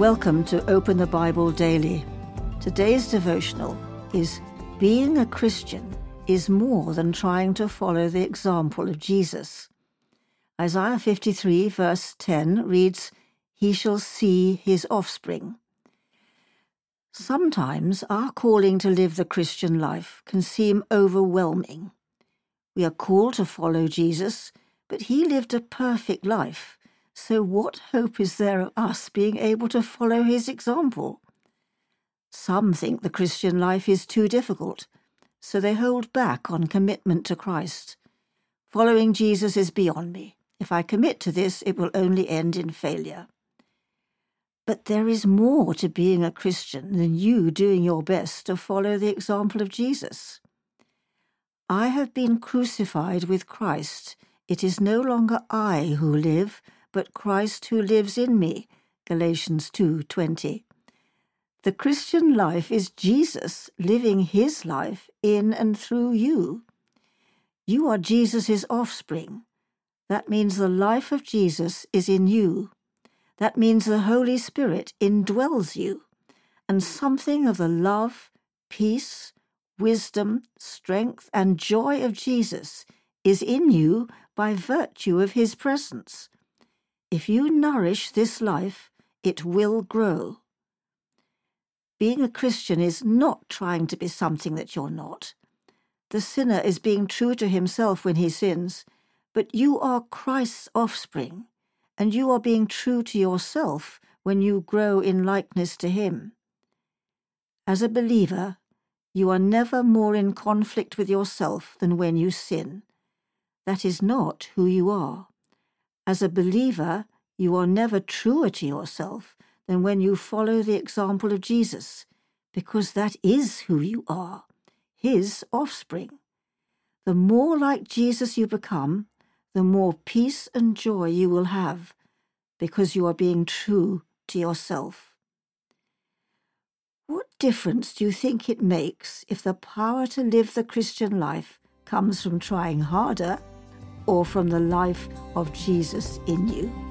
Welcome to Open the Bible Daily. Today's devotional is Being a Christian is more than trying to follow the example of Jesus. Isaiah 53, verse 10 reads, He shall see his offspring. Sometimes our calling to live the Christian life can seem overwhelming. We are called to follow Jesus, but he lived a perfect life so, what hope is there of us being able to follow his example? Some think the Christian life is too difficult, so they hold back on commitment to Christ. Following Jesus is beyond me. If I commit to this, it will only end in failure. But there is more to being a Christian than you doing your best to follow the example of Jesus. I have been crucified with Christ. It is no longer I who live, but Christ who lives in me. Galatians 2:20. The Christian life is Jesus living his life in and through you. You are Jesus' offspring. That means the life of Jesus is in you. That means the Holy Spirit indwells you, and something of the love, peace, wisdom, strength, and joy of Jesus is in you by virtue of his presence. If you nourish this life, it will grow. Being a Christian is not trying to be something that you're not. The sinner is being true to himself when he sins, but you are Christ's offspring, and you are being true to yourself when you grow in likeness to him. As a believer, you are never more in conflict with yourself than when you sin. That is not who you are. As a believer, you are never truer to yourself than when you follow the example of Jesus, because that is who you are, his offspring. The more like Jesus you become, the more peace and joy you will have, because you are being true to yourself. What difference do you think it makes if the power to live the Christian life comes from trying harder or from the life of Jesus in you?